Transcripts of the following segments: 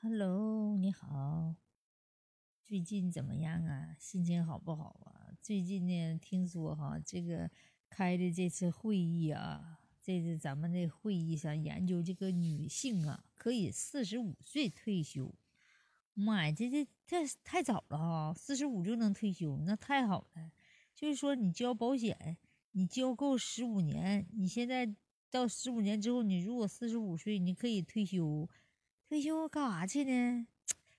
Hello，你好，最近怎么样啊？心情好不好啊？最近呢，听说哈，这个开的这次会议啊，这次咱们这会议上研究这个女性啊，可以四十五岁退休。妈呀，这这这太早了哈，四十五就能退休，那太好了。就是说，你交保险，你交够十五年，你现在到十五年之后，你如果四十五岁，你可以退休。退休干啥去呢？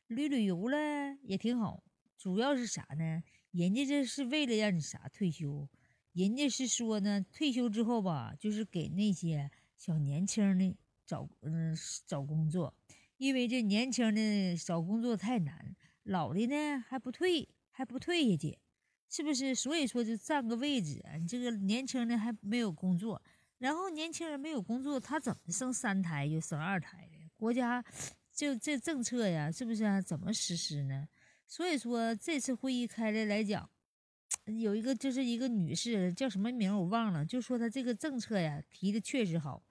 旅旅游了也挺好。主要是啥呢？人家这是为了让你啥退休？人家是说呢，退休之后吧，就是给那些小年轻的找嗯找工作，因为这年轻的找工作太难，老的呢还不退还不退下去，是不是？所以说就占个位置，你这个年轻的还没有工作，然后年轻人没有工作，他怎么生三胎又生二胎？国家就这政策呀，是不是啊？怎么实施呢？所以说这次会议开的来讲，有一个就是一个女士叫什么名我忘了，就说她这个政策呀提的确实好，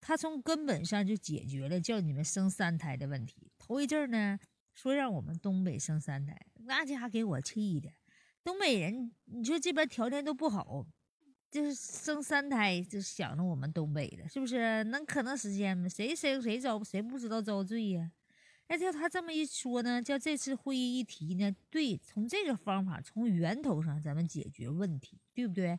她从根本上就解决了叫你们生三胎的问题。头一阵呢说让我们东北生三胎，那家伙给我气的。东北人，你说这边条件都不好。就是生三胎就想着我们东北的，是不是？能可能实现吗？谁生谁遭谁不知道遭罪呀？那叫他这么一说呢，叫这次会议一提呢，对，从这个方法从源头上咱们解决问题，对不对？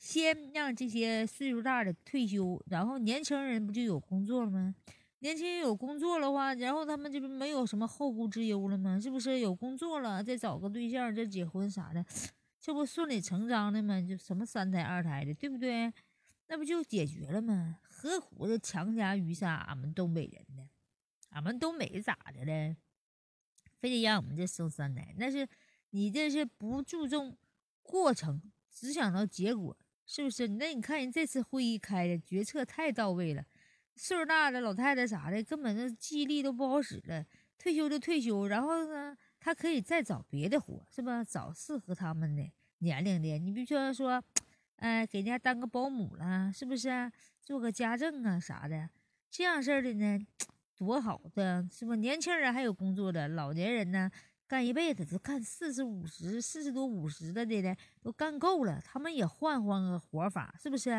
先让这些岁数大的退休，然后年轻人不就有工作了吗？年轻人有工作的话，然后他们这不没有什么后顾之忧了吗？是不是？有工作了再找个对象再结婚啥的。这不顺理成章的吗？就什么三胎二胎的，对不对？那不就解决了吗？何苦的强加于上俺们东北人呢？俺们东北咋的了？非得让我们这生三胎？那是你这是不注重过程，只想到结果，是不是？那你看人这次会议开的决策太到位了，岁数大的老太太啥的，根本那记忆力都不好使了，退休就退休，然后呢？他可以再找别的活，是吧？找适合他们的年龄的。你比如说说，哎，给人家当个保姆了，是不是？做个家政啊啥的，这样式的呢，多好的，是不？年轻人还有工作的，老年人呢？干一辈子都干四十五十、四十多五十的的的，都干够了，他们也换换个活法，是不是？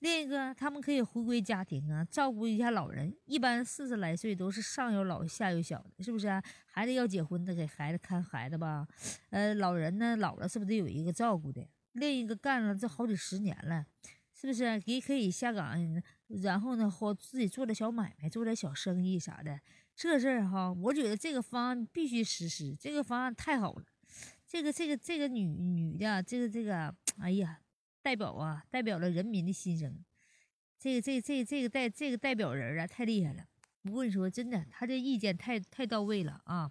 另一个，他们可以回归家庭啊，照顾一下老人。一般四十来岁都是上有老下有小的，是不是？孩子要结婚的，给孩子看孩子吧。呃，老人呢，老了是不是得有一个照顾的？另一个干了这好几十年了，是不是也可以下岗？然后呢，或自己做点小买卖，做点小生意啥的。这事儿哈，我觉得这个方案必须实施。这个方案太好了，这个这个这个女女的，这个这个，哎呀，代表啊，代表了人民的心声。这个这这这个代这个代表人啊，太厉害了。我跟你说，真的，他这意见太太到位了啊！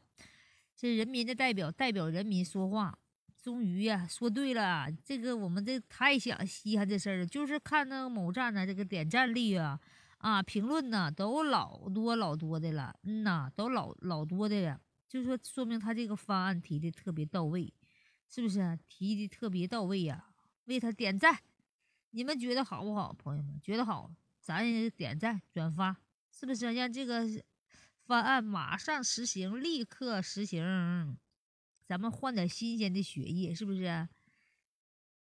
这人民的代表代表人民说话，终于呀说对了。这个我们这太想稀罕这事儿了，就是看那个某站的这个点赞率啊。啊，评论呢都老多老多的了，嗯呐，都老老多的了，就说说明他这个方案提的特别到位，是不是？提的特别到位呀，为他点赞。你们觉得好不好，朋友们？觉得好，咱也点赞转发，是不是？让这个方案马上实行，立刻实行，咱们换点新鲜的血液，是不是？